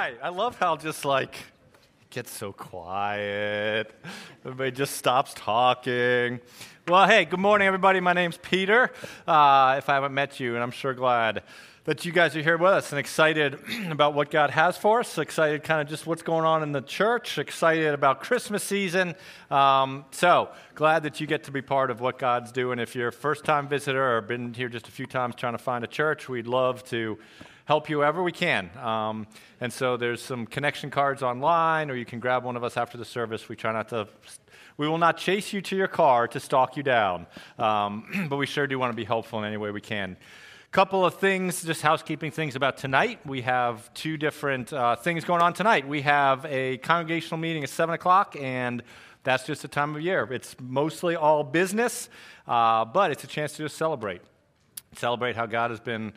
Hi. I love how just like it gets so quiet. Everybody just stops talking. Well, hey, good morning, everybody. My name's Peter. Uh, if I haven't met you, and I'm sure glad that you guys are here with us and excited about what God has for us. Excited, kind of just what's going on in the church. Excited about Christmas season. Um, so glad that you get to be part of what God's doing. If you're a first-time visitor or been here just a few times trying to find a church, we'd love to help you however we can. Um, and so there's some connection cards online, or you can grab one of us after the service. We try not to, we will not chase you to your car to stalk you down, um, but we sure do want to be helpful in any way we can. Couple of things, just housekeeping things about tonight. We have two different uh, things going on tonight. We have a congregational meeting at 7 o'clock, and that's just the time of year. It's mostly all business, uh, but it's a chance to just celebrate. Celebrate how God has been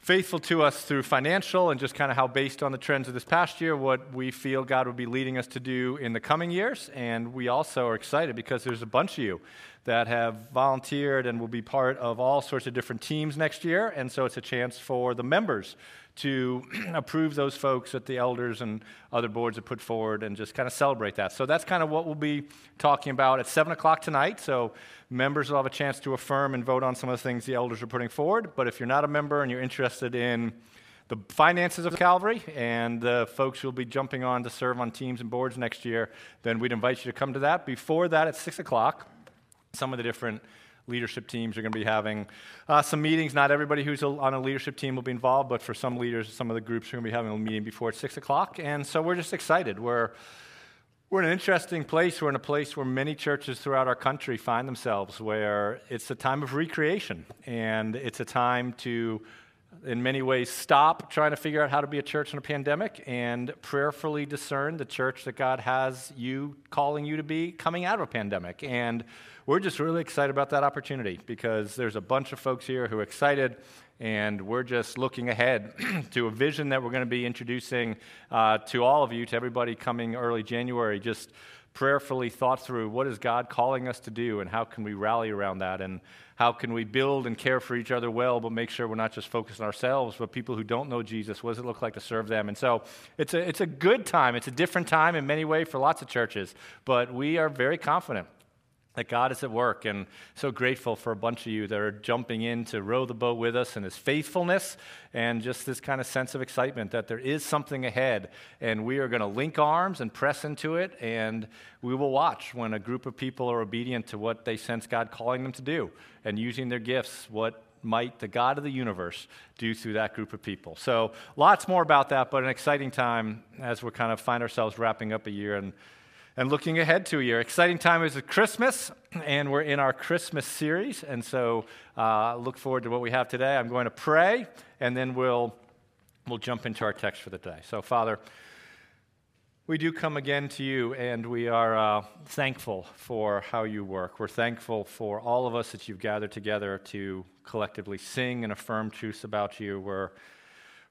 faithful to us through financial and just kind of how, based on the trends of this past year, what we feel God would be leading us to do in the coming years. And we also are excited because there's a bunch of you that have volunteered and will be part of all sorts of different teams next year. And so it's a chance for the members to approve those folks that the elders and other boards have put forward and just kind of celebrate that. So that's kind of what we'll be talking about at 7 o'clock tonight. So members will have a chance to affirm and vote on some of the things the elders are putting forward. But if you're not a member and you're interested in the finances of Calvary and the folks who will be jumping on to serve on teams and boards next year, then we'd invite you to come to that. Before that, at 6 o'clock, some of the different leadership teams are going to be having uh, some meetings. Not everybody who's on a leadership team will be involved, but for some leaders, some of the groups are going to be having a meeting before 6 o'clock. And so we're just excited. We're, we're in an interesting place. We're in a place where many churches throughout our country find themselves, where it's a time of recreation, and it's a time to in many ways, stop trying to figure out how to be a church in a pandemic and prayerfully discern the church that God has you calling you to be coming out of a pandemic. And we're just really excited about that opportunity because there's a bunch of folks here who are excited, and we're just looking ahead to a vision that we're going to be introducing uh, to all of you, to everybody coming early January. Just prayerfully thought through what is God calling us to do, and how can we rally around that, and how can we build and care for each other well, but make sure we're not just focused on ourselves, but people who don't know Jesus. What does it look like to serve them? And so it's a, it's a good time. It's a different time in many ways for lots of churches, but we are very confident that God is at work and so grateful for a bunch of you that are jumping in to row the boat with us and his faithfulness and just this kind of sense of excitement that there is something ahead and we are going to link arms and press into it and we will watch when a group of people are obedient to what they sense God calling them to do and using their gifts what might the God of the universe do through that group of people. So lots more about that but an exciting time as we kind of find ourselves wrapping up a year and and looking ahead to a year. Exciting time is Christmas, and we're in our Christmas series. And so uh, look forward to what we have today. I'm going to pray, and then we'll, we'll jump into our text for the day. So, Father, we do come again to you, and we are uh, thankful for how you work. We're thankful for all of us that you've gathered together to collectively sing and affirm truths about you. We're,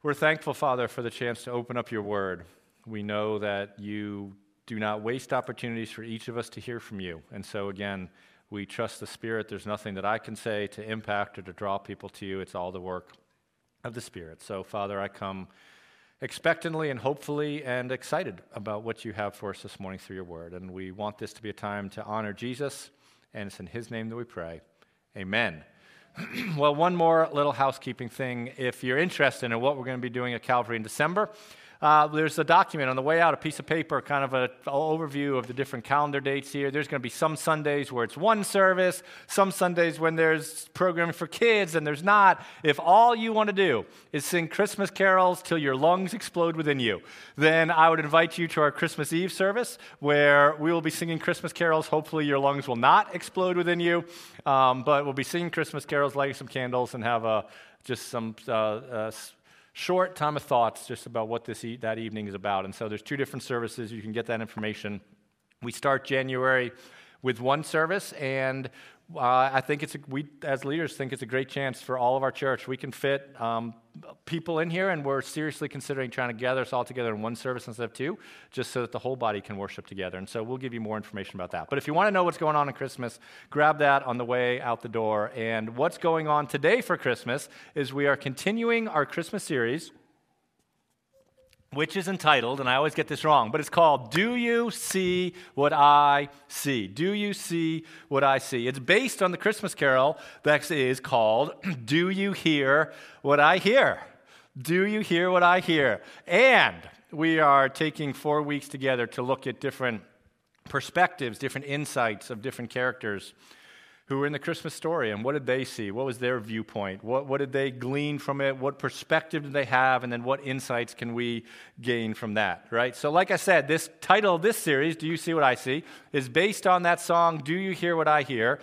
we're thankful, Father, for the chance to open up your word. We know that you do not waste opportunities for each of us to hear from you. And so, again, we trust the Spirit. There's nothing that I can say to impact or to draw people to you. It's all the work of the Spirit. So, Father, I come expectantly and hopefully and excited about what you have for us this morning through your word. And we want this to be a time to honor Jesus, and it's in his name that we pray. Amen. well, one more little housekeeping thing. If you're interested in what we're going to be doing at Calvary in December, uh, there's a document on the way out, a piece of paper, kind of an overview of the different calendar dates here. There's going to be some Sundays where it's one service, some Sundays when there's programming for kids and there's not. If all you want to do is sing Christmas carols till your lungs explode within you, then I would invite you to our Christmas Eve service where we will be singing Christmas carols. Hopefully, your lungs will not explode within you, um, but we'll be singing Christmas carols, lighting some candles, and have a, just some. Uh, uh, short time of thoughts just about what this e- that evening is about. And so there's two different services. You can get that information. We start January with one service, and uh, I think it's a, we as leaders think it's a great chance for all of our church. We can fit um, people in here, and we're seriously considering trying to gather us all together in one service instead of two, just so that the whole body can worship together. And so we'll give you more information about that. But if you want to know what's going on in Christmas, grab that on the way out the door. And what's going on today for Christmas is we are continuing our Christmas series which is entitled, and I always get this wrong, but it's called Do You See What I See? Do You See What I See? It's based on the Christmas carol that is called Do You Hear What I Hear? Do You Hear What I Hear? And we are taking four weeks together to look at different perspectives, different insights of different characters who were in the Christmas story and what did they see? What was their viewpoint? What, what did they glean from it? What perspective did they have? And then what insights can we gain from that, right? So, like I said, this title of this series, Do You See What I See, is based on that song, Do You Hear What I Hear?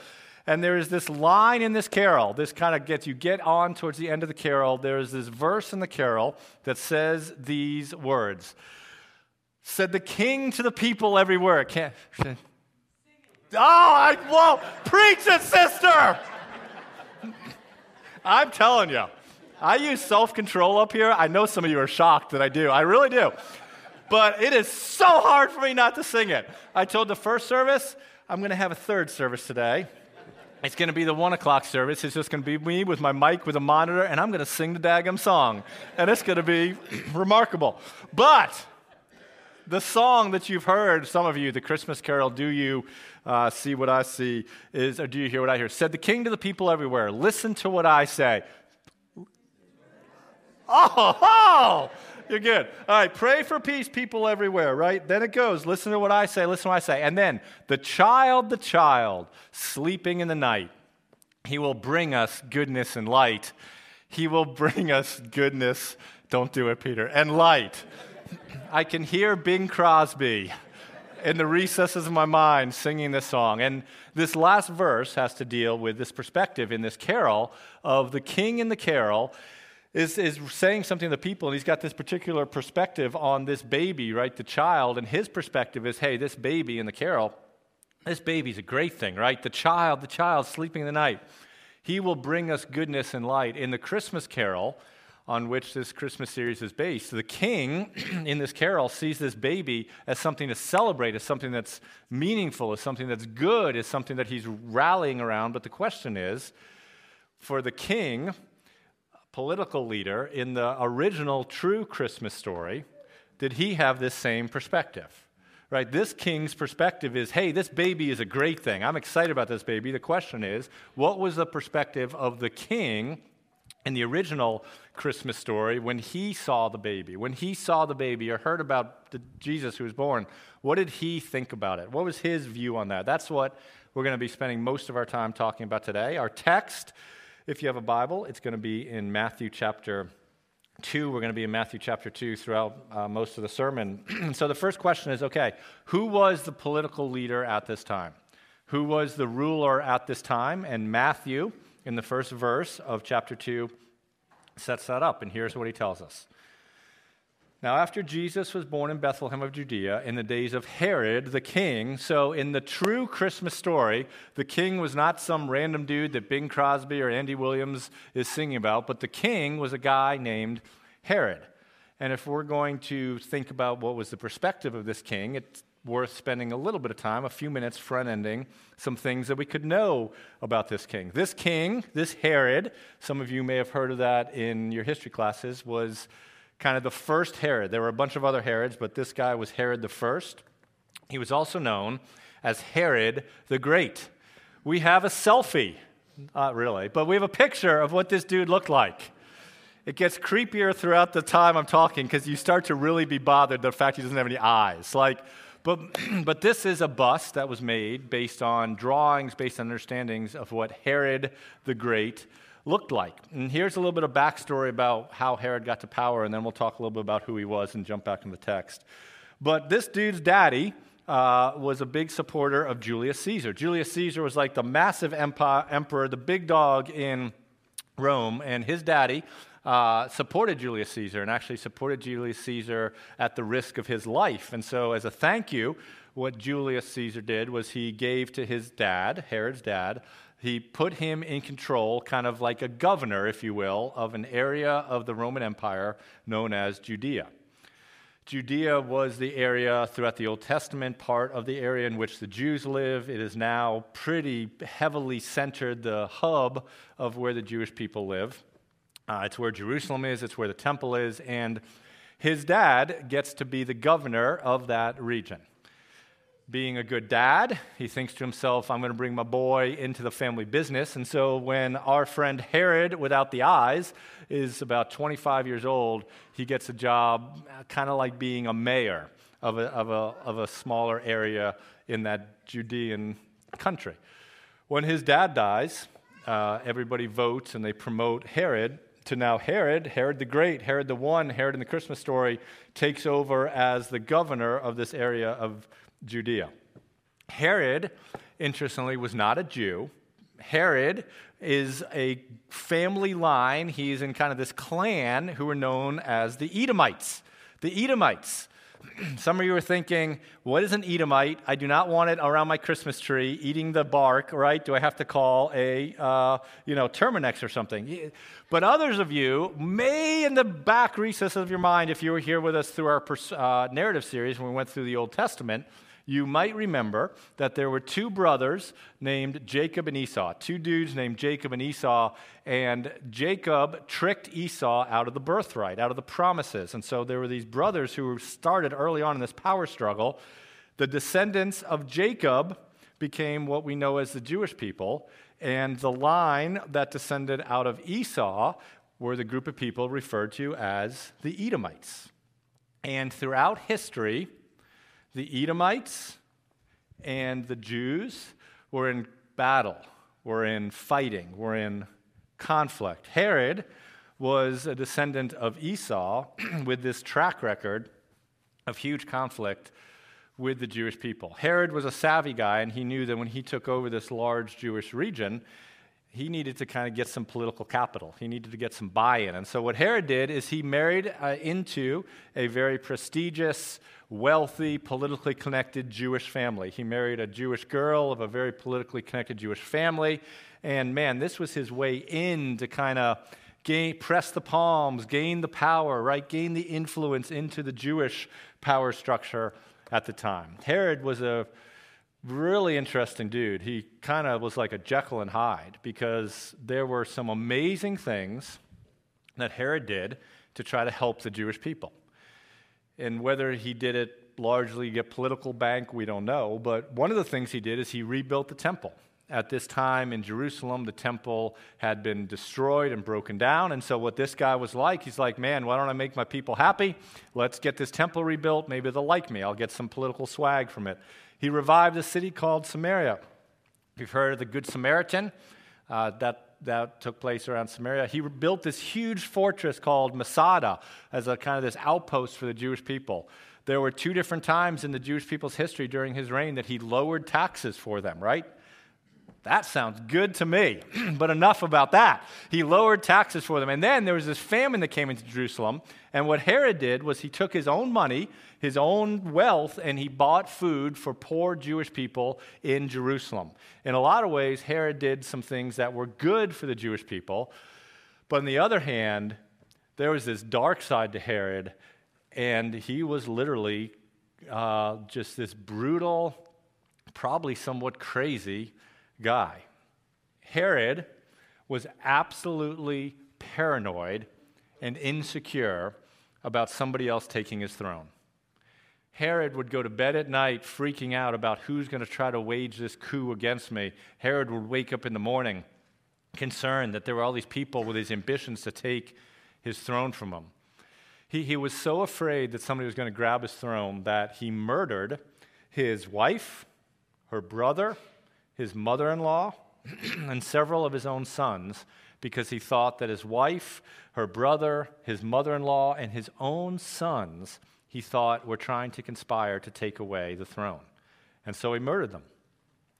And there is this line in this carol. This kind of gets you get on towards the end of the carol. There is this verse in the carol that says these words. Said the king to the people everywhere. Can't, Oh, I, whoa, preach it, sister. I'm telling you, I use self control up here. I know some of you are shocked that I do. I really do. But it is so hard for me not to sing it. I told the first service, I'm going to have a third service today. It's going to be the one o'clock service. It's just going to be me with my mic with a monitor, and I'm going to sing the daggum song. And it's going to be remarkable. But the song that you've heard, some of you, the Christmas carol, Do You uh, See What I See, is, or Do You Hear What I Hear? Said the king to the people everywhere, Listen to what I say. Oh, oh, you're good. All right, pray for peace, people everywhere, right? Then it goes, Listen to what I say, listen to what I say. And then, the child, the child, sleeping in the night, he will bring us goodness and light. He will bring us goodness. Don't do it, Peter. And light. I can hear Bing Crosby in the recesses of my mind singing this song. And this last verse has to deal with this perspective in this carol of the king in the carol is, is saying something to people, and he's got this particular perspective on this baby, right? The child, and his perspective is hey, this baby in the carol, this baby's a great thing, right? The child, the child sleeping in the night. He will bring us goodness and light. In the Christmas carol, on which this Christmas series is based. The king in this carol sees this baby as something to celebrate, as something that's meaningful, as something that's good, as something that he's rallying around. But the question is for the king, political leader, in the original true Christmas story, did he have this same perspective? Right? This king's perspective is hey, this baby is a great thing. I'm excited about this baby. The question is, what was the perspective of the king in the original Christmas story, when he saw the baby, when he saw the baby or heard about the Jesus who was born, what did he think about it? What was his view on that? That's what we're going to be spending most of our time talking about today. Our text, if you have a Bible, it's going to be in Matthew chapter 2. We're going to be in Matthew chapter 2 throughout uh, most of the sermon. so the first question is okay, who was the political leader at this time? Who was the ruler at this time? And Matthew in the first verse of chapter 2 sets that up, and here's what he tells us. Now, after Jesus was born in Bethlehem of Judea in the days of Herod the king, so in the true Christmas story, the king was not some random dude that Bing Crosby or Andy Williams is singing about, but the king was a guy named Herod. And if we're going to think about what was the perspective of this king, it's worth spending a little bit of time, a few minutes, front ending some things that we could know about this king. This king, this Herod, some of you may have heard of that in your history classes, was kind of the first Herod. There were a bunch of other Herods, but this guy was Herod the first. He was also known as Herod the Great. We have a selfie, not really, but we have a picture of what this dude looked like. It gets creepier throughout the time I'm talking because you start to really be bothered the fact he doesn't have any eyes. Like, but, but this is a bust that was made based on drawings, based on understandings of what Herod the Great looked like. And here's a little bit of backstory about how Herod got to power, and then we'll talk a little bit about who he was and jump back in the text. But this dude's daddy uh, was a big supporter of Julius Caesar. Julius Caesar was like the massive empire, emperor, the big dog in Rome, and his daddy uh, supported Julius Caesar and actually supported Julius Caesar at the risk of his life. And so, as a thank you, what Julius Caesar did was he gave to his dad, Herod's dad, he put him in control, kind of like a governor, if you will, of an area of the Roman Empire known as Judea. Judea was the area throughout the Old Testament, part of the area in which the Jews live. It is now pretty heavily centered, the hub of where the Jewish people live. Uh, it's where Jerusalem is, it's where the temple is, and his dad gets to be the governor of that region. Being a good dad, he thinks to himself, I'm going to bring my boy into the family business. And so when our friend Herod, without the eyes, is about 25 years old, he gets a job kind of like being a mayor of a, of, a, of a smaller area in that Judean country. When his dad dies, uh, everybody votes and they promote Herod to now Herod, Herod the Great, Herod the One, Herod in the Christmas story, takes over as the governor of this area of Judea. Herod, interestingly, was not a Jew. Herod is a family line. He's in kind of this clan who are known as the Edomites. The Edomites. Some of you are thinking, what is an Edomite? I do not want it around my Christmas tree, eating the bark, right? Do I have to call a, uh, you know, Terminix or something? But others of you may, in the back recess of your mind, if you were here with us through our uh, narrative series when we went through the Old Testament, you might remember that there were two brothers named Jacob and Esau, two dudes named Jacob and Esau, and Jacob tricked Esau out of the birthright, out of the promises. And so there were these brothers who started early on in this power struggle. The descendants of Jacob became what we know as the Jewish people, and the line that descended out of Esau were the group of people referred to as the Edomites. And throughout history, the Edomites and the Jews were in battle, were in fighting, were in conflict. Herod was a descendant of Esau with this track record of huge conflict with the Jewish people. Herod was a savvy guy, and he knew that when he took over this large Jewish region, he needed to kind of get some political capital. He needed to get some buy in. And so, what Herod did is he married uh, into a very prestigious, wealthy, politically connected Jewish family. He married a Jewish girl of a very politically connected Jewish family. And man, this was his way in to kind of gain, press the palms, gain the power, right? Gain the influence into the Jewish power structure at the time. Herod was a really interesting dude. He kind of was like a Jekyll and Hyde because there were some amazing things that Herod did to try to help the Jewish people. And whether he did it largely get political bank, we don't know. But one of the things he did is he rebuilt the temple. At this time in Jerusalem, the temple had been destroyed and broken down. And so, what this guy was like, he's like, man, why don't I make my people happy? Let's get this temple rebuilt. Maybe they'll like me. I'll get some political swag from it. He revived a city called Samaria. You've heard of the Good Samaritan. Uh, that, that took place around Samaria. He built this huge fortress called Masada as a kind of this outpost for the Jewish people. There were two different times in the Jewish people's history during his reign that he lowered taxes for them, right? That sounds good to me. but enough about that. He lowered taxes for them. And then there was this famine that came into Jerusalem. And what Herod did was he took his own money, his own wealth, and he bought food for poor Jewish people in Jerusalem. In a lot of ways, Herod did some things that were good for the Jewish people. But on the other hand, there was this dark side to Herod, and he was literally uh, just this brutal, probably somewhat crazy guy. Herod was absolutely paranoid and insecure about somebody else taking his throne. Herod would go to bed at night freaking out about who's going to try to wage this coup against me. Herod would wake up in the morning concerned that there were all these people with these ambitions to take his throne from him. He, he was so afraid that somebody was going to grab his throne that he murdered his wife, her brother, his mother in law, and several of his own sons because he thought that his wife, her brother, his mother in law, and his own sons, he thought were trying to conspire to take away the throne. And so he murdered them.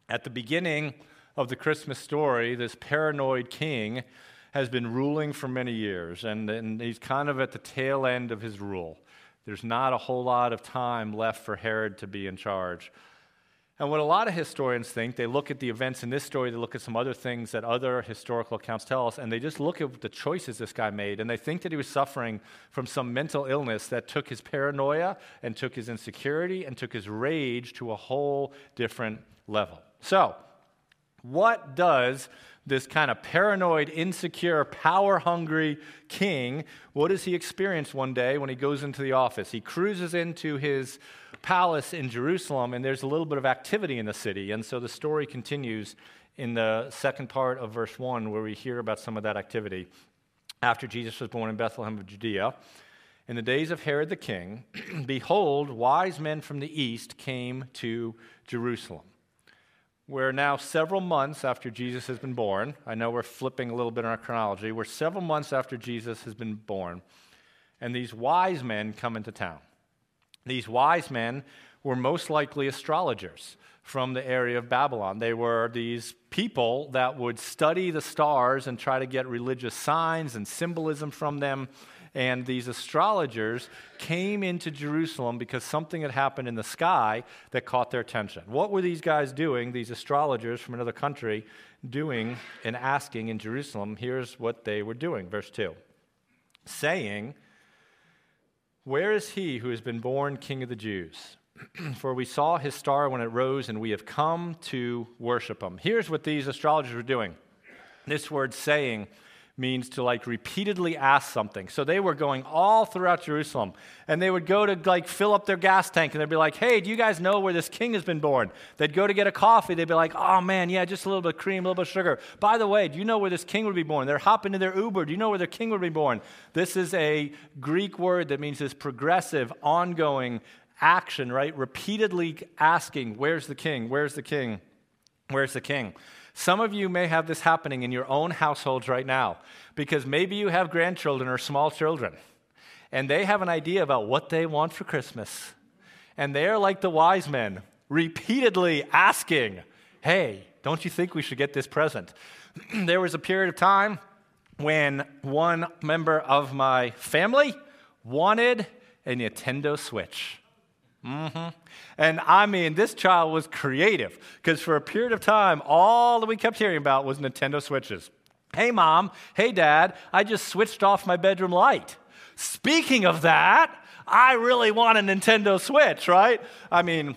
At the beginning of the Christmas story, this paranoid king has been ruling for many years, and, and he's kind of at the tail end of his rule. There's not a whole lot of time left for Herod to be in charge. And what a lot of historians think, they look at the events in this story, they look at some other things that other historical accounts tell us, and they just look at the choices this guy made, and they think that he was suffering from some mental illness that took his paranoia and took his insecurity and took his rage to a whole different level. So, what does this kind of paranoid, insecure, power hungry king, what does he experience one day when he goes into the office? He cruises into his palace in Jerusalem, and there's a little bit of activity in the city. And so the story continues in the second part of verse 1, where we hear about some of that activity. After Jesus was born in Bethlehem of Judea, in the days of Herod the king, behold, wise men from the east came to Jerusalem. We're now several months after Jesus has been born. I know we're flipping a little bit in our chronology. We're several months after Jesus has been born, and these wise men come into town. These wise men were most likely astrologers from the area of Babylon. They were these people that would study the stars and try to get religious signs and symbolism from them and these astrologers came into Jerusalem because something had happened in the sky that caught their attention. What were these guys doing, these astrologers from another country, doing and asking in Jerusalem? Here's what they were doing, verse 2 saying, Where is he who has been born king of the Jews? For we saw his star when it rose, and we have come to worship him. Here's what these astrologers were doing. This word saying means to like repeatedly ask something. So they were going all throughout Jerusalem and they would go to like fill up their gas tank and they'd be like, hey, do you guys know where this king has been born? They'd go to get a coffee. They'd be like, oh man, yeah, just a little bit of cream, a little bit of sugar. By the way, do you know where this king would be born? They're hopping to their Uber. Do you know where their king would be born? This is a Greek word that means this progressive, ongoing action, right? Repeatedly asking, where's the king? Where's the king? Where's the king? Some of you may have this happening in your own households right now because maybe you have grandchildren or small children and they have an idea about what they want for Christmas. And they're like the wise men, repeatedly asking, Hey, don't you think we should get this present? there was a period of time when one member of my family wanted a Nintendo Switch. Mm-hmm. And I mean, this child was creative because for a period of time, all that we kept hearing about was Nintendo Switches. Hey, mom. Hey, dad. I just switched off my bedroom light. Speaking of that, I really want a Nintendo Switch, right? I mean,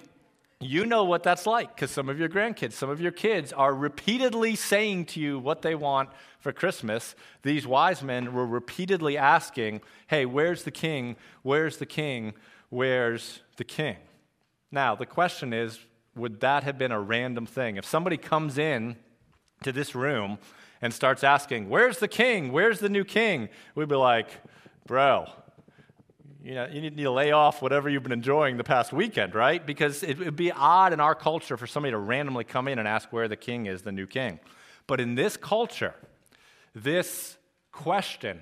you know what that's like because some of your grandkids, some of your kids are repeatedly saying to you what they want for Christmas. These wise men were repeatedly asking, Hey, where's the king? Where's the king? Where's the king? Now, the question is would that have been a random thing? If somebody comes in to this room and starts asking, Where's the king? Where's the new king? We'd be like, Bro, you, know, you need to lay off whatever you've been enjoying the past weekend, right? Because it would be odd in our culture for somebody to randomly come in and ask where the king is, the new king. But in this culture, this question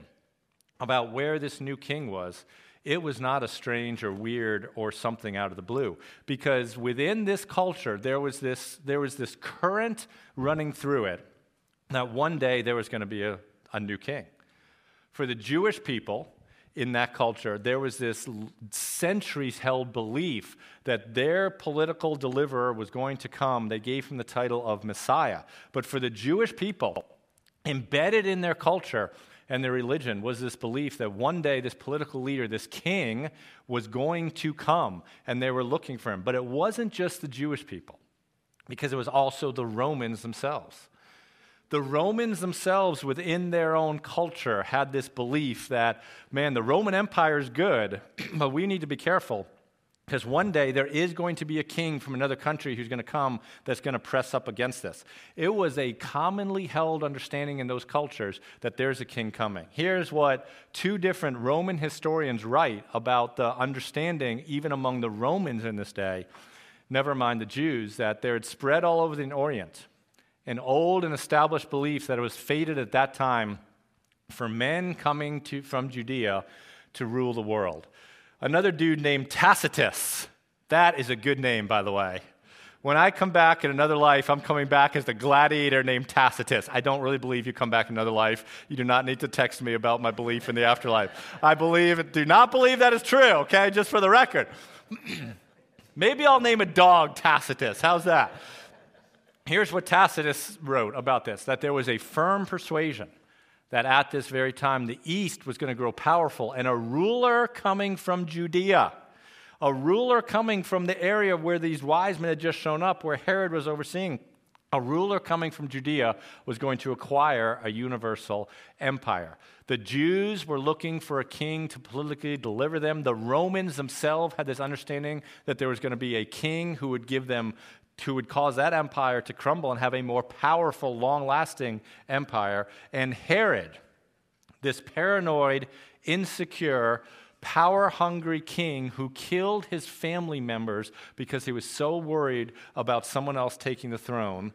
about where this new king was it was not a strange or weird or something out of the blue. Because within this culture there was this there was this current running through it that one day there was going to be a, a new king. For the jewish people in that culture there was this centuries held belief that their political deliverer was going to come. They gave him the title of messiah. But for the jewish people embedded in their culture and their religion was this belief that one day this political leader, this king, was going to come and they were looking for him. But it wasn't just the Jewish people, because it was also the Romans themselves. The Romans themselves, within their own culture, had this belief that, man, the Roman Empire is good, but we need to be careful because one day there is going to be a king from another country who's going to come that's going to press up against this. It was a commonly held understanding in those cultures that there's a king coming. Here's what two different Roman historians write about the understanding, even among the Romans in this day, never mind the Jews, that there had spread all over the Orient an old and established belief that it was fated at that time for men coming to, from Judea to rule the world another dude named Tacitus. That is a good name, by the way. When I come back in another life, I'm coming back as the gladiator named Tacitus. I don't really believe you come back in another life. You do not need to text me about my belief in the afterlife. I believe, do not believe that is true, okay? Just for the record. Maybe I'll name a dog Tacitus. How's that? Here's what Tacitus wrote about this that there was a firm persuasion that at this very time the east was going to grow powerful and a ruler coming from Judea, a ruler coming from the area where these wise men had just shown up, where Herod was overseeing, A ruler coming from Judea was going to acquire a universal empire. The Jews were looking for a king to politically deliver them. The Romans themselves had this understanding that there was going to be a king who would give them who would cause that empire to crumble and have a more powerful, long lasting empire. And Herod, this paranoid, insecure, power hungry king who killed his family members because he was so worried about someone else taking the throne,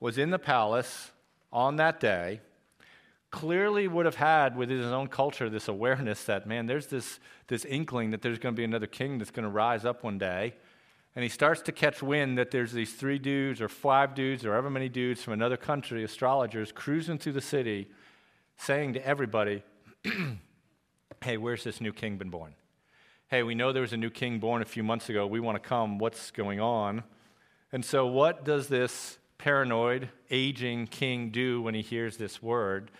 was in the palace on that day. Clearly, would have had within his own culture this awareness that, man, there's this, this inkling that there's going to be another king that's going to rise up one day. And he starts to catch wind that there's these three dudes or five dudes or however many dudes from another country, astrologers, cruising through the city, saying to everybody, Hey, where's this new king been born? Hey, we know there was a new king born a few months ago. We want to come. What's going on? And so, what does this paranoid, aging king do when he hears this word?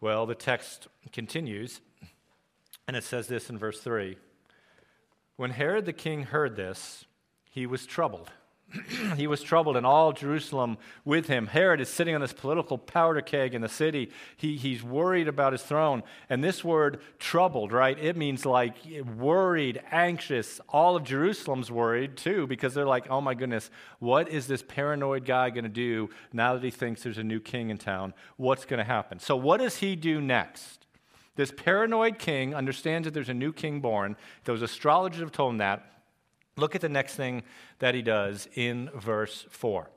Well, the text continues, and it says this in verse 3 When Herod the king heard this, he was troubled he was troubled, and all Jerusalem with him. Herod is sitting on this political powder keg in the city. He, he's worried about his throne. And this word, troubled, right? It means like worried, anxious. All of Jerusalem's worried too, because they're like, oh my goodness, what is this paranoid guy going to do now that he thinks there's a new king in town? What's going to happen? So, what does he do next? This paranoid king understands that there's a new king born. Those astrologers have told him that. Look at the next thing that he does in verse 4.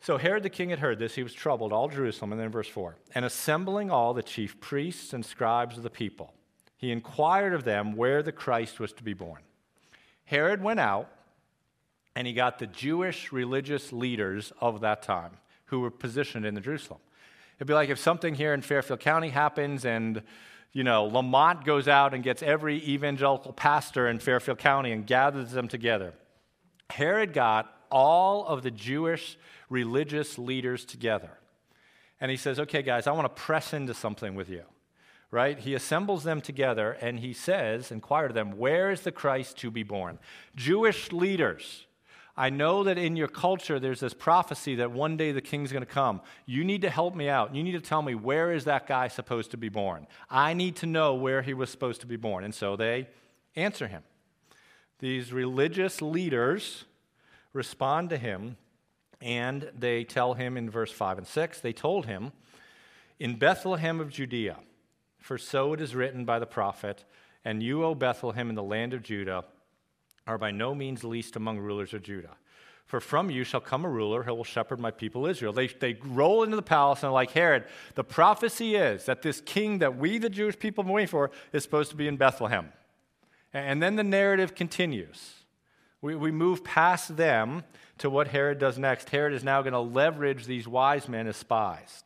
So Herod the king had heard this. He was troubled, all Jerusalem. And then verse 4 And assembling all the chief priests and scribes of the people, he inquired of them where the Christ was to be born. Herod went out and he got the Jewish religious leaders of that time who were positioned in Jerusalem. It'd be like if something here in Fairfield County happens and you know, Lamont goes out and gets every evangelical pastor in Fairfield County and gathers them together. Herod got all of the Jewish religious leaders together. And he says, okay, guys, I want to press into something with you. Right? He assembles them together and he says, inquire to them, where is the Christ to be born? Jewish leaders, I know that in your culture there's this prophecy that one day the king's going to come. You need to help me out. You need to tell me where is that guy supposed to be born? I need to know where he was supposed to be born. And so they answer him. These religious leaders respond to him and they tell him in verse 5 and 6 they told him, In Bethlehem of Judea, for so it is written by the prophet, and you, O Bethlehem, in the land of Judah, are by no means least among rulers of Judah. For from you shall come a ruler who will shepherd my people Israel. They, they roll into the palace and like Herod, the prophecy is that this king that we, the Jewish people, been waiting for, is supposed to be in Bethlehem. And then the narrative continues. We, we move past them to what Herod does next. Herod is now going to leverage these wise men as spies.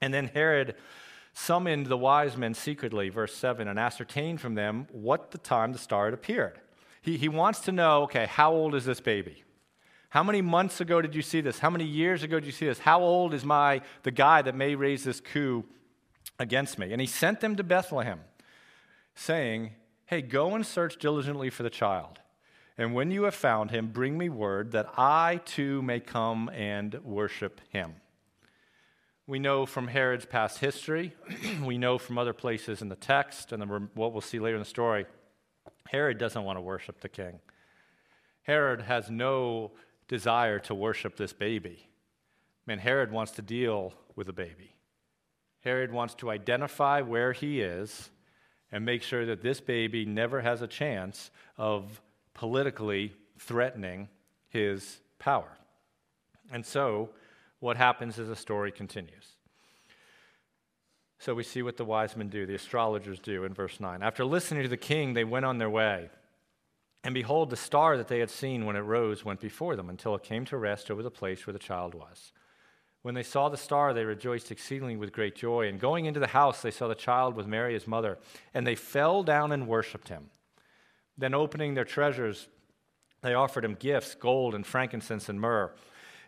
And then Herod summoned the wise men secretly, verse 7, and ascertained from them what the time the star had appeared. He, he wants to know okay, how old is this baby? How many months ago did you see this? How many years ago did you see this? How old is my the guy that may raise this coup against me? And he sent them to Bethlehem, saying, Hey, go and search diligently for the child. And when you have found him, bring me word that I too may come and worship him. We know from Herod's past history, we know from other places in the text, and what we'll see later in the story Herod doesn't want to worship the king. Herod has no desire to worship this baby. Man, Herod wants to deal with the baby. Herod wants to identify where he is and make sure that this baby never has a chance of politically threatening his power. And so, what happens as the story continues? So we see what the wise men do, the astrologers do in verse 9. After listening to the king, they went on their way. And behold, the star that they had seen when it rose went before them until it came to rest over the place where the child was. When they saw the star, they rejoiced exceedingly with great joy. And going into the house, they saw the child with Mary, his mother, and they fell down and worshipped him. Then, opening their treasures, they offered him gifts gold and frankincense and myrrh.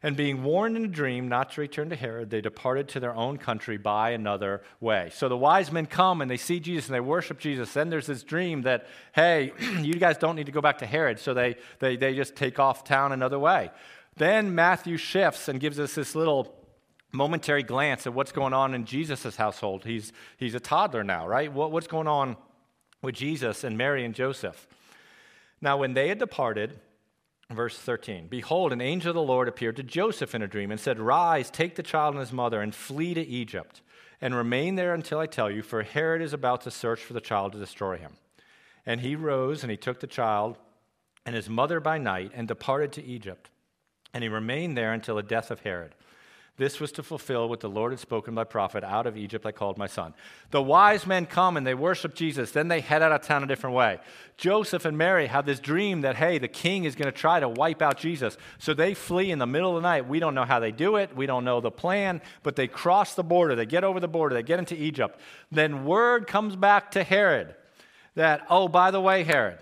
And being warned in a dream not to return to Herod, they departed to their own country by another way. So the wise men come and they see Jesus and they worship Jesus. Then there's this dream that, hey, you guys don't need to go back to Herod. So they, they, they just take off town another way. Then Matthew shifts and gives us this little momentary glance at what's going on in Jesus' household. He's, he's a toddler now, right? What, what's going on with Jesus and Mary and Joseph? Now, when they had departed, verse 13, behold, an angel of the Lord appeared to Joseph in a dream and said, Rise, take the child and his mother, and flee to Egypt, and remain there until I tell you, for Herod is about to search for the child to destroy him. And he rose and he took the child and his mother by night and departed to Egypt. And he remained there until the death of Herod. This was to fulfill what the Lord had spoken by prophet out of Egypt I called my son. The wise men come and they worship Jesus. Then they head out of town a different way. Joseph and Mary have this dream that, hey, the king is going to try to wipe out Jesus. So they flee in the middle of the night. We don't know how they do it. We don't know the plan, but they cross the border. They get over the border. They get into Egypt. Then word comes back to Herod that, oh, by the way, Herod,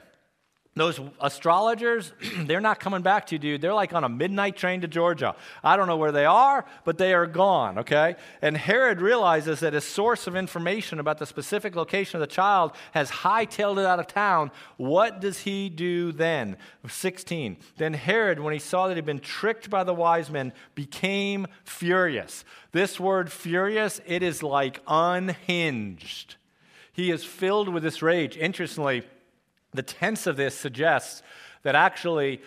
those astrologers, they're not coming back to you, dude. They're like on a midnight train to Georgia. I don't know where they are, but they are gone, okay? And Herod realizes that his source of information about the specific location of the child has hightailed it out of town. What does he do then? 16. Then Herod, when he saw that he'd been tricked by the wise men, became furious. This word furious, it is like unhinged. He is filled with this rage. Interestingly, the tense of this suggests that actually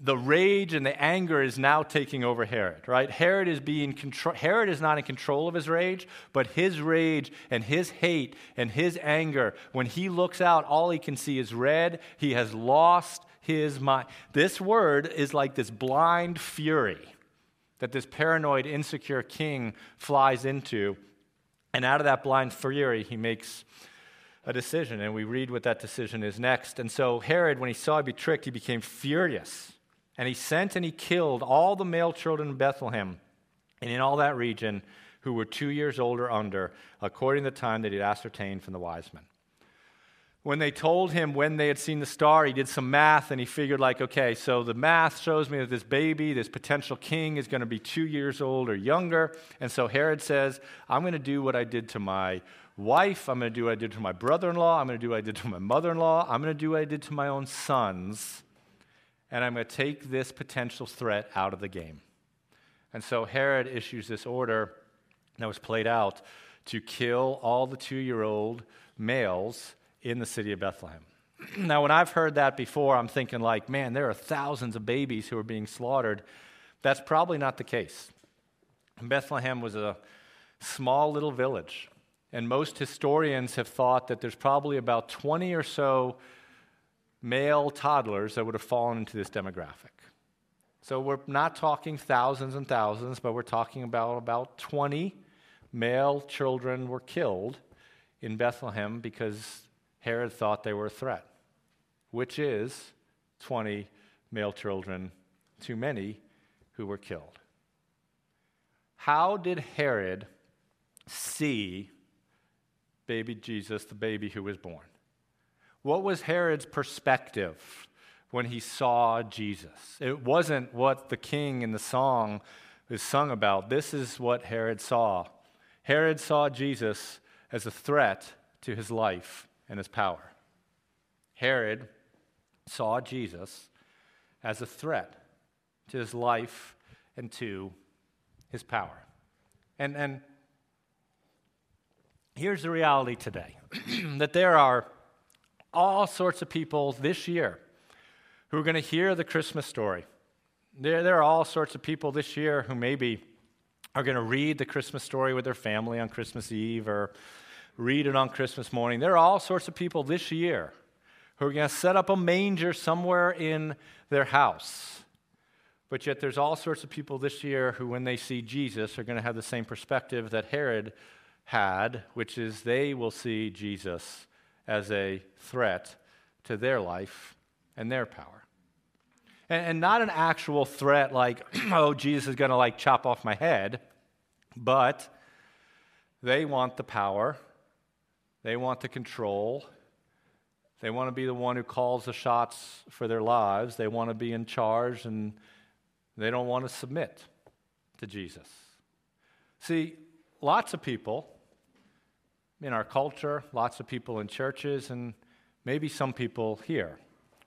the rage and the anger is now taking over Herod, right? Herod is being control Herod is not in control of his rage, but his rage and his hate and his anger, when he looks out, all he can see is red. He has lost his mind. This word is like this blind fury that this paranoid, insecure king flies into. And out of that blind fury, he makes a decision, and we read what that decision is next. And so Herod, when he saw he'd be tricked, he became furious. And he sent and he killed all the male children in Bethlehem and in all that region who were two years old or under, according to the time that he'd ascertained from the wise men. When they told him when they had seen the star, he did some math and he figured, like, okay, so the math shows me that this baby, this potential king, is going to be two years old or younger. And so Herod says, I'm going to do what I did to my wife. I'm going to do what I did to my brother in law. I'm going to do what I did to my mother in law. I'm going to do what I did to my own sons. And I'm going to take this potential threat out of the game. And so Herod issues this order that was played out to kill all the two year old males in the city of Bethlehem. now, when I've heard that before, I'm thinking, like, man, there are thousands of babies who are being slaughtered. That's probably not the case. Bethlehem was a small little village and most historians have thought that there's probably about 20 or so male toddlers that would have fallen into this demographic. So we're not talking thousands and thousands, but we're talking about about 20 male children were killed in Bethlehem because Herod thought they were a threat, which is 20 male children too many who were killed. How did Herod see baby Jesus, the baby who was born. What was Herod's perspective when he saw Jesus? It wasn't what the king in the song is sung about. This is what Herod saw. Herod saw Jesus as a threat to his life and his power. Herod saw Jesus as a threat to his life and to his power. And, and here's the reality today that there are all sorts of people this year who are going to hear the Christmas story. There, there are all sorts of people this year who maybe are going to read the Christmas story with their family on Christmas Eve or read it on Christmas morning. There are all sorts of people this year who are going to set up a manger somewhere in their house. But yet, there's all sorts of people this year who, when they see Jesus, are going to have the same perspective that Herod had, which is they will see Jesus as a threat to their life and their power. And, and not an actual threat like, oh, Jesus is going to like chop off my head, but they want the power, they want the control. They want to be the one who calls the shots for their lives. They want to be in charge and they don't want to submit to Jesus. See, lots of people in our culture, lots of people in churches, and maybe some people here.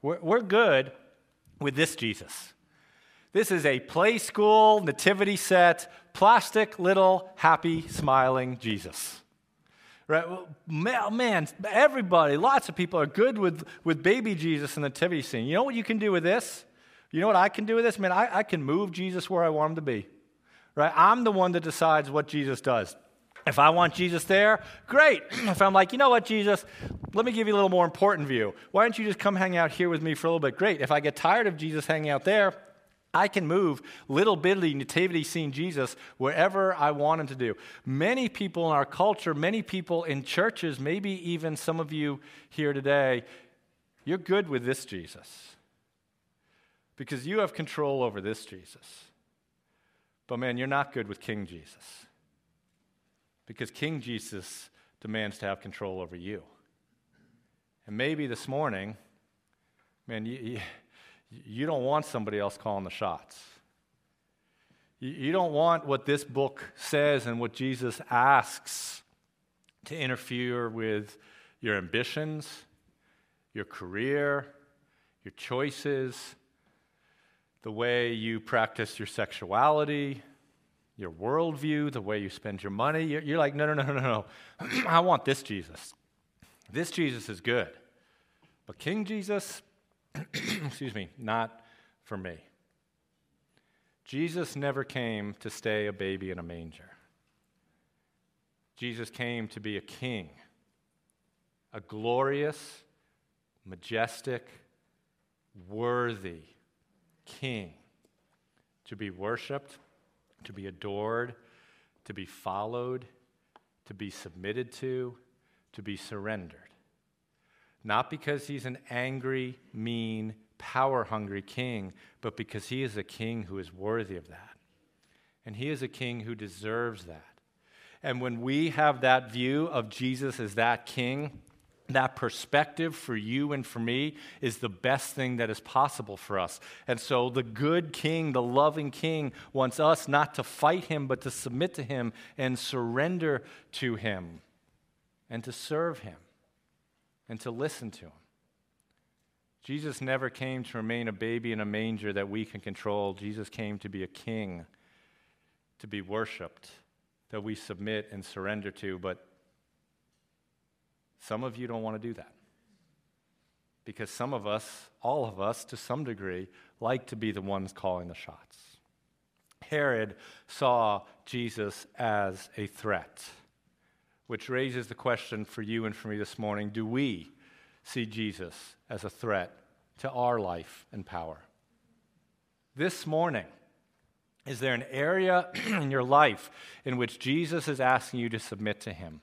We're, we're good with this Jesus. This is a play school nativity set, plastic little happy smiling Jesus. Right? Man, everybody, lots of people are good with, with baby Jesus in the nativity scene. You know what you can do with this? You know what I can do with this? Man, I, I can move Jesus where I want him to be. Right? I'm the one that decides what Jesus does. If I want Jesus there, great. if I'm like, you know what, Jesus, let me give you a little more important view. Why don't you just come hang out here with me for a little bit? Great. If I get tired of Jesus hanging out there, I can move little bitty nativity scene Jesus wherever I want him to do. Many people in our culture, many people in churches, maybe even some of you here today, you're good with this Jesus because you have control over this Jesus. But man, you're not good with King Jesus because King Jesus demands to have control over you. And maybe this morning, man, you, you don't want somebody else calling the shots. You don't want what this book says and what Jesus asks to interfere with your ambitions, your career, your choices, the way you practice your sexuality, your worldview, the way you spend your money. You're, you're like, no, no, no, no, no. I want this Jesus. This Jesus is good. But King Jesus, excuse me, not for me. Jesus never came to stay a baby in a manger. Jesus came to be a king, a glorious, majestic, worthy king to be worshiped to be adored, to be followed, to be submitted to, to be surrendered. Not because he's an angry, mean, power hungry king, but because he is a king who is worthy of that. And he is a king who deserves that. And when we have that view of Jesus as that king, that perspective for you and for me is the best thing that is possible for us. And so, the good king, the loving king, wants us not to fight him, but to submit to him and surrender to him and to serve him and to listen to him. Jesus never came to remain a baby in a manger that we can control. Jesus came to be a king, to be worshiped, that we submit and surrender to. But some of you don't want to do that. Because some of us, all of us to some degree, like to be the ones calling the shots. Herod saw Jesus as a threat, which raises the question for you and for me this morning do we see Jesus as a threat to our life and power? This morning, is there an area in your life in which Jesus is asking you to submit to him?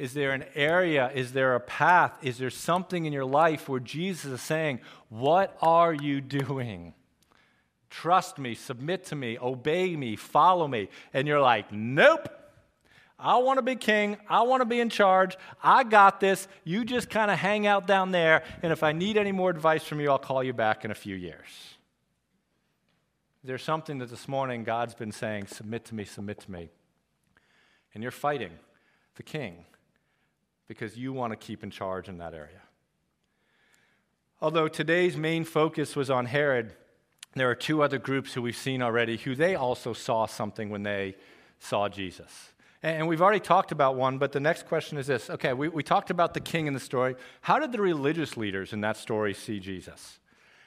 Is there an area? Is there a path? Is there something in your life where Jesus is saying, What are you doing? Trust me, submit to me, obey me, follow me. And you're like, Nope. I want to be king. I want to be in charge. I got this. You just kind of hang out down there. And if I need any more advice from you, I'll call you back in a few years. There's something that this morning God's been saying, Submit to me, submit to me. And you're fighting the king because you want to keep in charge in that area. Although today's main focus was on Herod, there are two other groups who we've seen already who they also saw something when they saw Jesus. And we've already talked about one, but the next question is this. Okay, we, we talked about the king in the story. How did the religious leaders in that story see Jesus?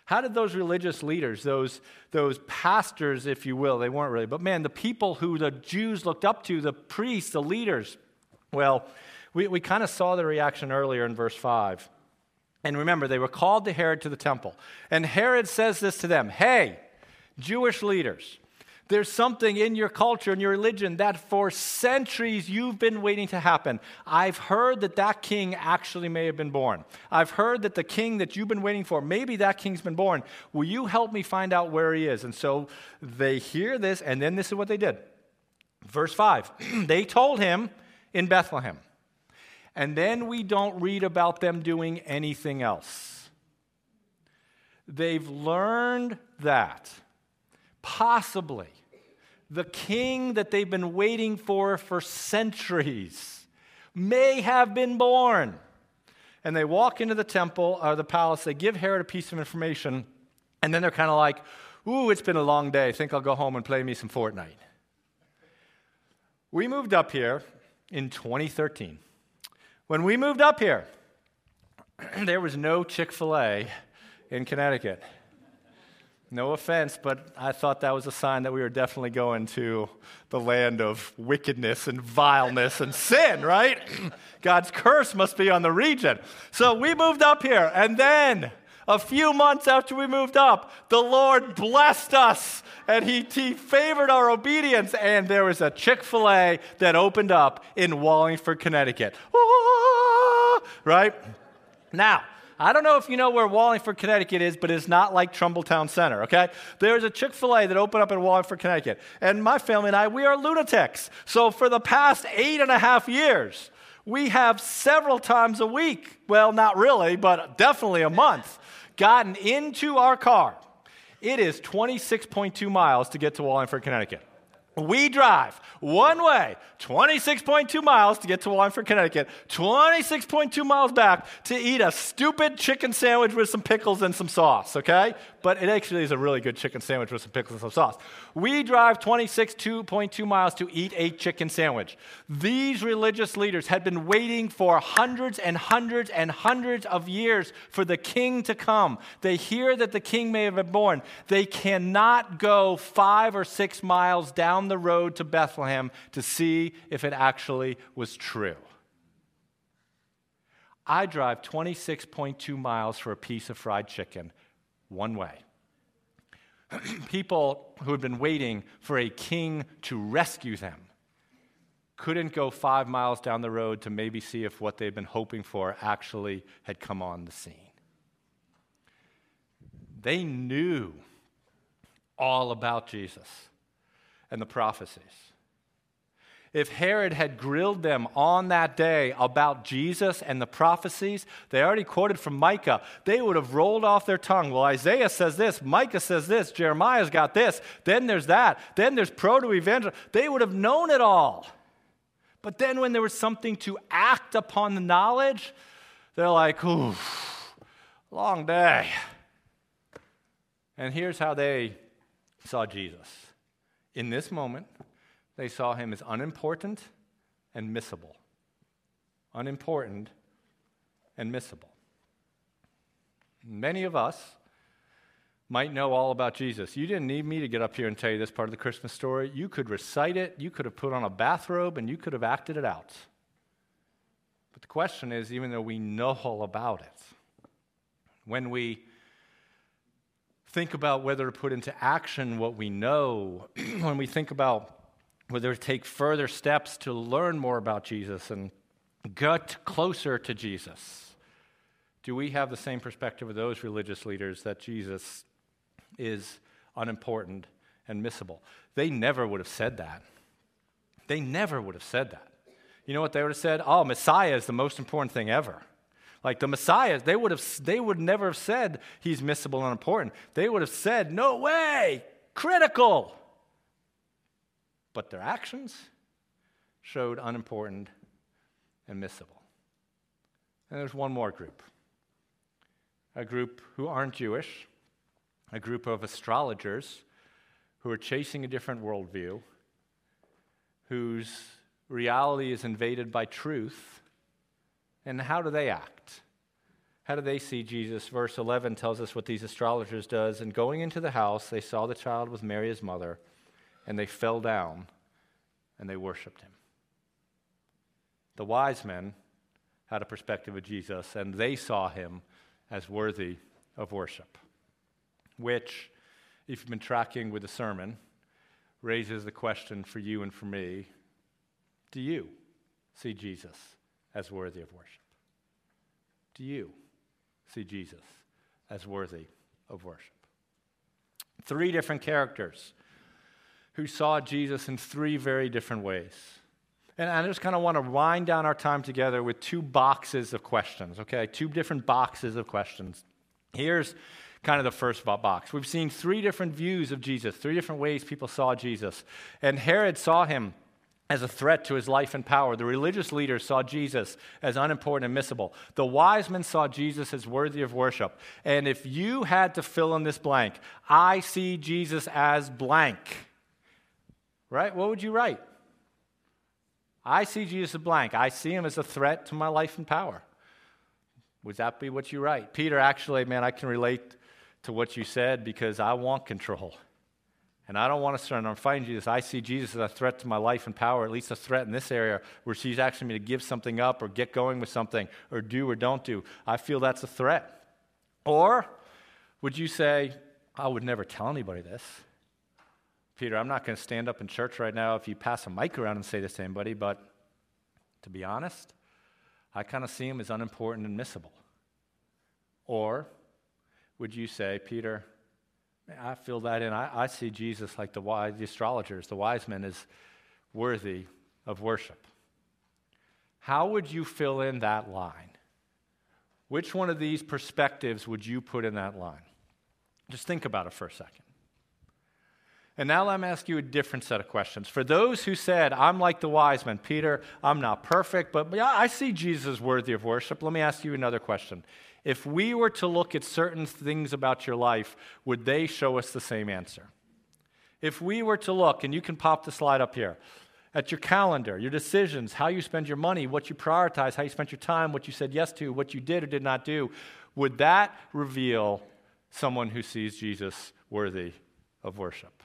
How did those religious leaders, those, those pastors, if you will, they weren't really, but man, the people who the Jews looked up to, the priests, the leaders, well, we, we kind of saw the reaction earlier in verse 5. And remember, they were called to Herod to the temple. And Herod says this to them Hey, Jewish leaders, there's something in your culture and your religion that for centuries you've been waiting to happen. I've heard that that king actually may have been born. I've heard that the king that you've been waiting for, maybe that king's been born. Will you help me find out where he is? And so they hear this, and then this is what they did. Verse 5 They told him in Bethlehem. And then we don't read about them doing anything else. They've learned that possibly the king that they've been waiting for for centuries may have been born. And they walk into the temple or the palace, they give Herod a piece of information, and then they're kind of like, Ooh, it's been a long day. I Think I'll go home and play me some Fortnite. We moved up here in 2013. When we moved up here, there was no Chick fil A in Connecticut. No offense, but I thought that was a sign that we were definitely going to the land of wickedness and vileness and sin, right? God's curse must be on the region. So we moved up here, and then a few months after we moved up, the Lord blessed us and he, he favored our obedience, and there was a Chick fil A that opened up in Wallingford, Connecticut. Ah, right? Now, I don't know if you know where Wallingford, Connecticut is, but it's not like Trumbulltown Center, okay? There's a Chick fil A that opened up in Wallingford, Connecticut. And my family and I, we are lunatics. So for the past eight and a half years, we have several times a week, well, not really, but definitely a month, gotten into our car. It is 26.2 miles to get to Wallingford, Connecticut. We drive one way, 26.2 miles to get to Wallingford, Connecticut, 26.2 miles back to eat a stupid chicken sandwich with some pickles and some sauce, okay? But it actually is a really good chicken sandwich with some pickles and some sauce. We drive 26.2 miles to eat a chicken sandwich. These religious leaders had been waiting for hundreds and hundreds and hundreds of years for the king to come. They hear that the king may have been born. They cannot go five or six miles down the road to Bethlehem to see if it actually was true. I drive 26.2 miles for a piece of fried chicken one way. People who had been waiting for a king to rescue them couldn't go five miles down the road to maybe see if what they'd been hoping for actually had come on the scene. They knew all about Jesus and the prophecies if Herod had grilled them on that day about Jesus and the prophecies, they already quoted from Micah, they would have rolled off their tongue. Well, Isaiah says this, Micah says this, Jeremiah's got this, then there's that, then there's proto evangel. They would have known it all. But then when there was something to act upon the knowledge, they're like, ooh, long day. And here's how they saw Jesus. In this moment, they saw him as unimportant and missable. Unimportant and missable. Many of us might know all about Jesus. You didn't need me to get up here and tell you this part of the Christmas story. You could recite it, you could have put on a bathrobe, and you could have acted it out. But the question is even though we know all about it, when we think about whether to put into action what we know, when we think about whether to take further steps to learn more about Jesus and get closer to Jesus? Do we have the same perspective of those religious leaders that Jesus is unimportant and missable? They never would have said that. They never would have said that. You know what they would have said? Oh, Messiah is the most important thing ever. Like the Messiah, they would have they would never have said he's missable and important. They would have said, "No way, critical." But their actions showed unimportant and missable. And there's one more group a group who aren't Jewish, a group of astrologers who are chasing a different worldview, whose reality is invaded by truth. And how do they act? How do they see Jesus? Verse 11 tells us what these astrologers does. And going into the house, they saw the child with Mary, his mother and they fell down and they worshiped him. The wise men had a perspective of Jesus, and they saw him as worthy of worship, which, if you've been tracking with the sermon, raises the question for you and for me do you see Jesus as worthy of worship? Do you see Jesus as worthy of worship? Three different characters who saw Jesus in three very different ways. And I just kind of want to wind down our time together with two boxes of questions, okay? Two different boxes of questions. Here's kind of the first box. We've seen three different views of Jesus, three different ways people saw Jesus. And Herod saw him as a threat to his life and power. The religious leaders saw Jesus as unimportant and missable. The wise men saw Jesus as worthy of worship. And if you had to fill in this blank, I see Jesus as blank, right? What would you write? I see Jesus as blank. I see him as a threat to my life and power. Would that be what you write? Peter, actually, man, I can relate to what you said because I want control. And I don't want to surrender. I'm fighting Jesus. I see Jesus as a threat to my life and power, at least a threat in this area where she's asking me to give something up or get going with something or do or don't do. I feel that's a threat. Or would you say, I would never tell anybody this? Peter, I'm not going to stand up in church right now if you pass a mic around and say this to anybody, but to be honest, I kind of see him as unimportant and missable. Or would you say, Peter, I feel that in. I, I see Jesus like the wise, the astrologers, the wise men, is worthy of worship. How would you fill in that line? Which one of these perspectives would you put in that line? Just think about it for a second. And now let me ask you a different set of questions. For those who said, I'm like the wise men, Peter, I'm not perfect, but I see Jesus worthy of worship, let me ask you another question. If we were to look at certain things about your life, would they show us the same answer? If we were to look, and you can pop the slide up here, at your calendar, your decisions, how you spend your money, what you prioritize, how you spent your time, what you said yes to, what you did or did not do, would that reveal someone who sees Jesus worthy of worship?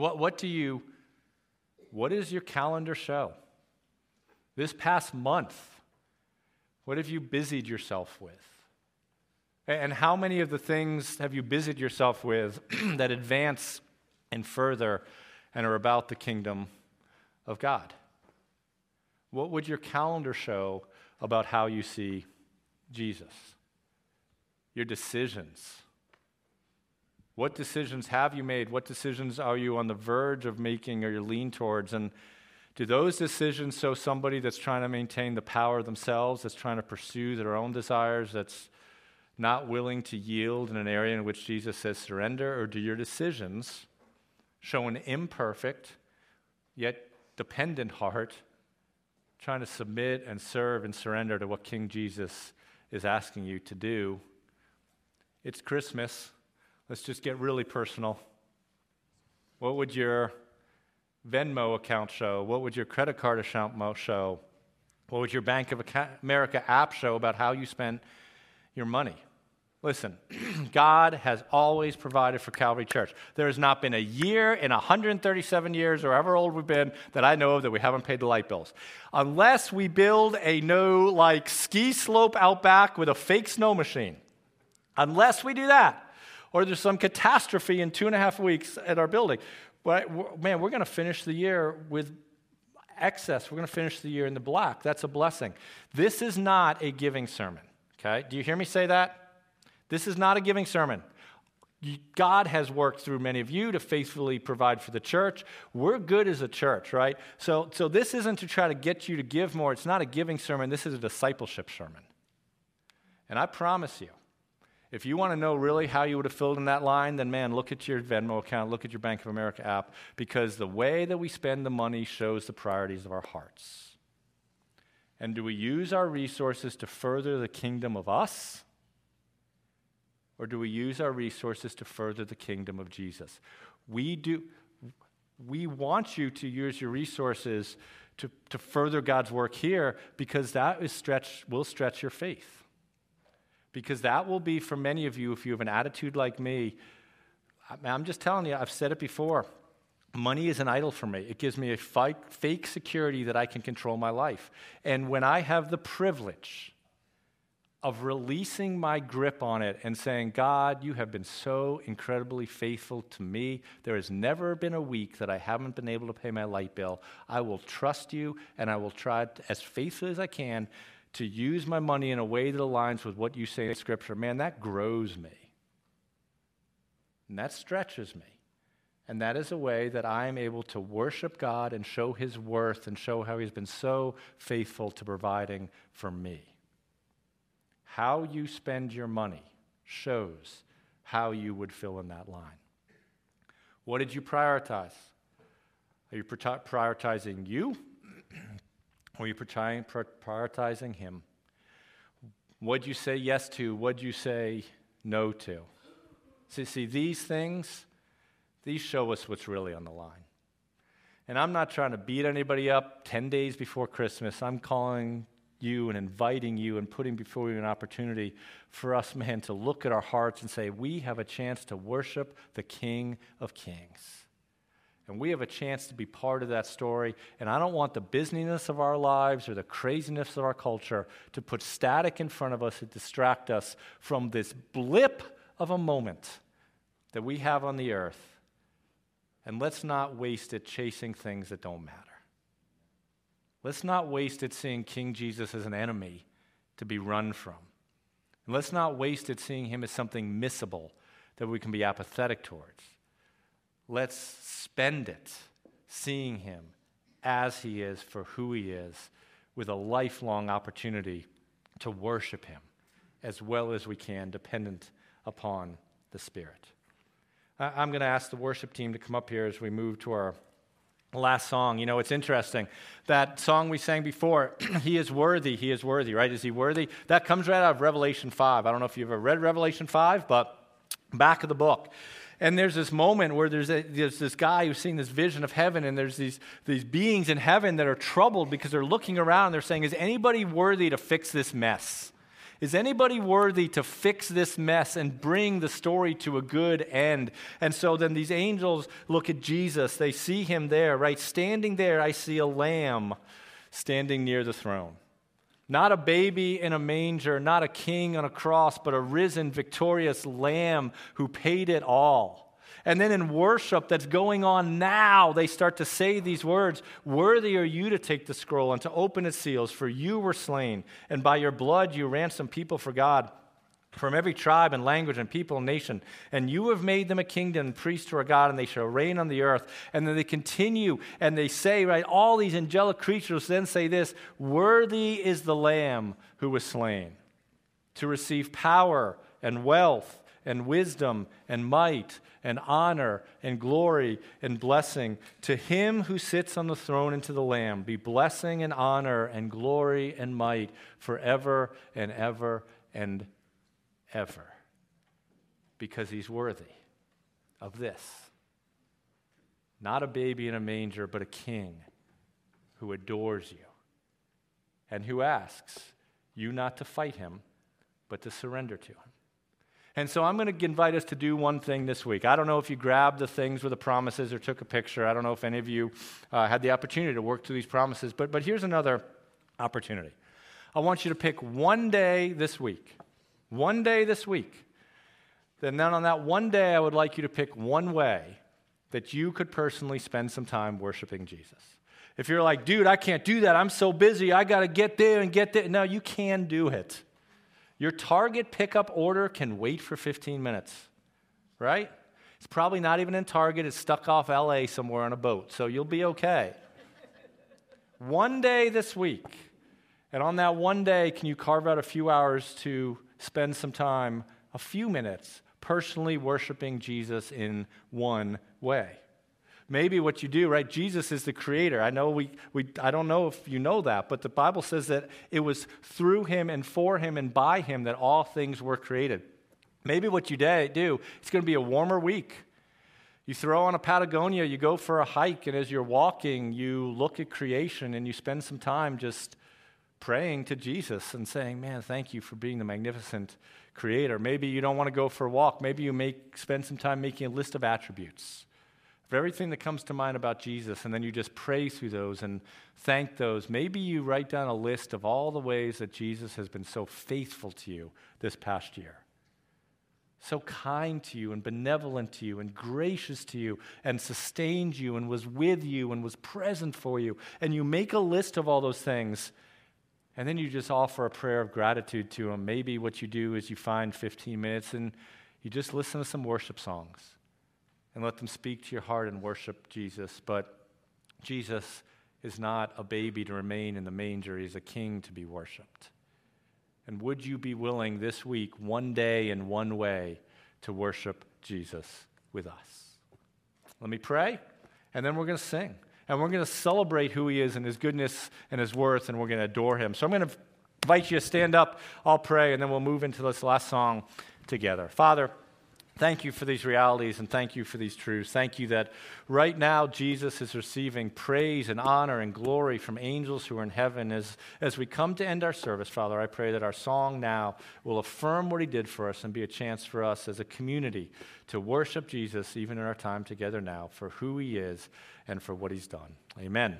What, what do you, what does your calendar show? This past month, what have you busied yourself with? And how many of the things have you busied yourself with that advance and further and are about the kingdom of God? What would your calendar show about how you see Jesus? Your decisions what decisions have you made? What decisions are you on the verge of making or you lean towards? And do those decisions show somebody that's trying to maintain the power themselves, that's trying to pursue their own desires, that's not willing to yield in an area in which Jesus says surrender? Or do your decisions show an imperfect, yet dependent heart, trying to submit and serve and surrender to what King Jesus is asking you to do? It's Christmas. Let's just get really personal. What would your Venmo account show? What would your credit card account show? What would your Bank of America app show about how you spent your money? Listen, God has always provided for Calvary Church. There has not been a year in 137 years, or however old we've been, that I know of that we haven't paid the light bills. Unless we build a no like ski slope out back with a fake snow machine. Unless we do that, or there's some catastrophe in two and a half weeks at our building. But man, we're going to finish the year with excess. We're going to finish the year in the black. That's a blessing. This is not a giving sermon. Okay? Do you hear me say that? This is not a giving sermon. God has worked through many of you to faithfully provide for the church. We're good as a church, right? So, so this isn't to try to get you to give more. It's not a giving sermon. This is a discipleship sermon. And I promise you, if you want to know really how you would have filled in that line, then man, look at your Venmo account, look at your Bank of America app, because the way that we spend the money shows the priorities of our hearts. And do we use our resources to further the kingdom of us? Or do we use our resources to further the kingdom of Jesus? We do we want you to use your resources to, to further God's work here because that is stretch will stretch your faith. Because that will be for many of you, if you have an attitude like me, I'm just telling you, I've said it before. Money is an idol for me. It gives me a fake security that I can control my life. And when I have the privilege of releasing my grip on it and saying, God, you have been so incredibly faithful to me. There has never been a week that I haven't been able to pay my light bill. I will trust you and I will try as faithfully as I can to use my money in a way that aligns with what you say in Scripture, man, that grows me. And that stretches me. And that is a way that I am able to worship God and show His worth and show how He's been so faithful to providing for me. How you spend your money shows how you would fill in that line. What did you prioritize? Are you prioritizing you? Are you prioritizing Him? What'd you say yes to? What'd you say no to? See, see, these things, these show us what's really on the line. And I'm not trying to beat anybody up 10 days before Christmas. I'm calling you and inviting you and putting before you an opportunity for us, man, to look at our hearts and say, we have a chance to worship the King of Kings. And we have a chance to be part of that story. And I don't want the busyness of our lives or the craziness of our culture to put static in front of us and distract us from this blip of a moment that we have on the earth and let's not waste it chasing things that don't matter. Let's not waste it seeing King Jesus as an enemy to be run from. And let's not waste it seeing him as something missable that we can be apathetic towards. Let's spend it seeing him as he is for who he is with a lifelong opportunity to worship him as well as we can, dependent upon the Spirit. I'm going to ask the worship team to come up here as we move to our last song. You know, it's interesting. That song we sang before, He is worthy, He is worthy, right? Is He worthy? That comes right out of Revelation 5. I don't know if you've ever read Revelation 5, but back of the book. And there's this moment where there's, a, there's this guy who's seeing this vision of heaven, and there's these, these beings in heaven that are troubled because they're looking around and they're saying, Is anybody worthy to fix this mess? Is anybody worthy to fix this mess and bring the story to a good end? And so then these angels look at Jesus. They see him there, right? Standing there, I see a lamb standing near the throne. Not a baby in a manger, not a king on a cross, but a risen, victorious lamb who paid it all. And then in worship that's going on now, they start to say these words Worthy are you to take the scroll and to open its seals, for you were slain, and by your blood you ransomed people for God from every tribe and language and people and nation. And you have made them a kingdom and priests to our God, and they shall reign on the earth. And then they continue and they say, right, all these angelic creatures then say this Worthy is the Lamb who was slain to receive power and wealth and wisdom and might and honor and glory and blessing to him who sits on the throne and to the Lamb be blessing and honor and glory and might forever and ever and ever. Ever because he's worthy of this. Not a baby in a manger, but a king who adores you and who asks you not to fight him, but to surrender to him. And so I'm going to invite us to do one thing this week. I don't know if you grabbed the things with the promises or took a picture. I don't know if any of you uh, had the opportunity to work through these promises, but, but here's another opportunity. I want you to pick one day this week. One day this week. Then, on that one day, I would like you to pick one way that you could personally spend some time worshiping Jesus. If you're like, dude, I can't do that. I'm so busy. I got to get there and get there. No, you can do it. Your Target pickup order can wait for 15 minutes, right? It's probably not even in Target, it's stuck off LA somewhere on a boat, so you'll be okay. one day this week, and on that one day, can you carve out a few hours to spend some time, a few minutes, personally worshiping Jesus in one way? maybe what you do, right? Jesus is the creator. I know we, we I don't know if you know that, but the Bible says that it was through him and for him and by him that all things were created. Maybe what you do, it's going to be a warmer week. You throw on a Patagonia, you go for a hike, and as you're walking, you look at creation and you spend some time just praying to Jesus and saying, Man, thank you for being the magnificent creator. Maybe you don't want to go for a walk. Maybe you make, spend some time making a list of attributes of everything that comes to mind about Jesus, and then you just pray through those and thank those. Maybe you write down a list of all the ways that Jesus has been so faithful to you this past year. So kind to you and benevolent to you and gracious to you and sustained you and was with you and was present for you. And you make a list of all those things and then you just offer a prayer of gratitude to him. Maybe what you do is you find 15 minutes and you just listen to some worship songs and let them speak to your heart and worship Jesus. But Jesus is not a baby to remain in the manger, he's a king to be worshiped. And would you be willing this week, one day in one way, to worship Jesus with us? Let me pray, and then we're going to sing. And we're going to celebrate who He is and His goodness and His worth, and we're going to adore Him. So I'm going to invite you to stand up, I'll pray, and then we'll move into this last song together. Father, Thank you for these realities and thank you for these truths. Thank you that right now Jesus is receiving praise and honor and glory from angels who are in heaven. As, as we come to end our service, Father, I pray that our song now will affirm what he did for us and be a chance for us as a community to worship Jesus even in our time together now for who he is and for what he's done. Amen.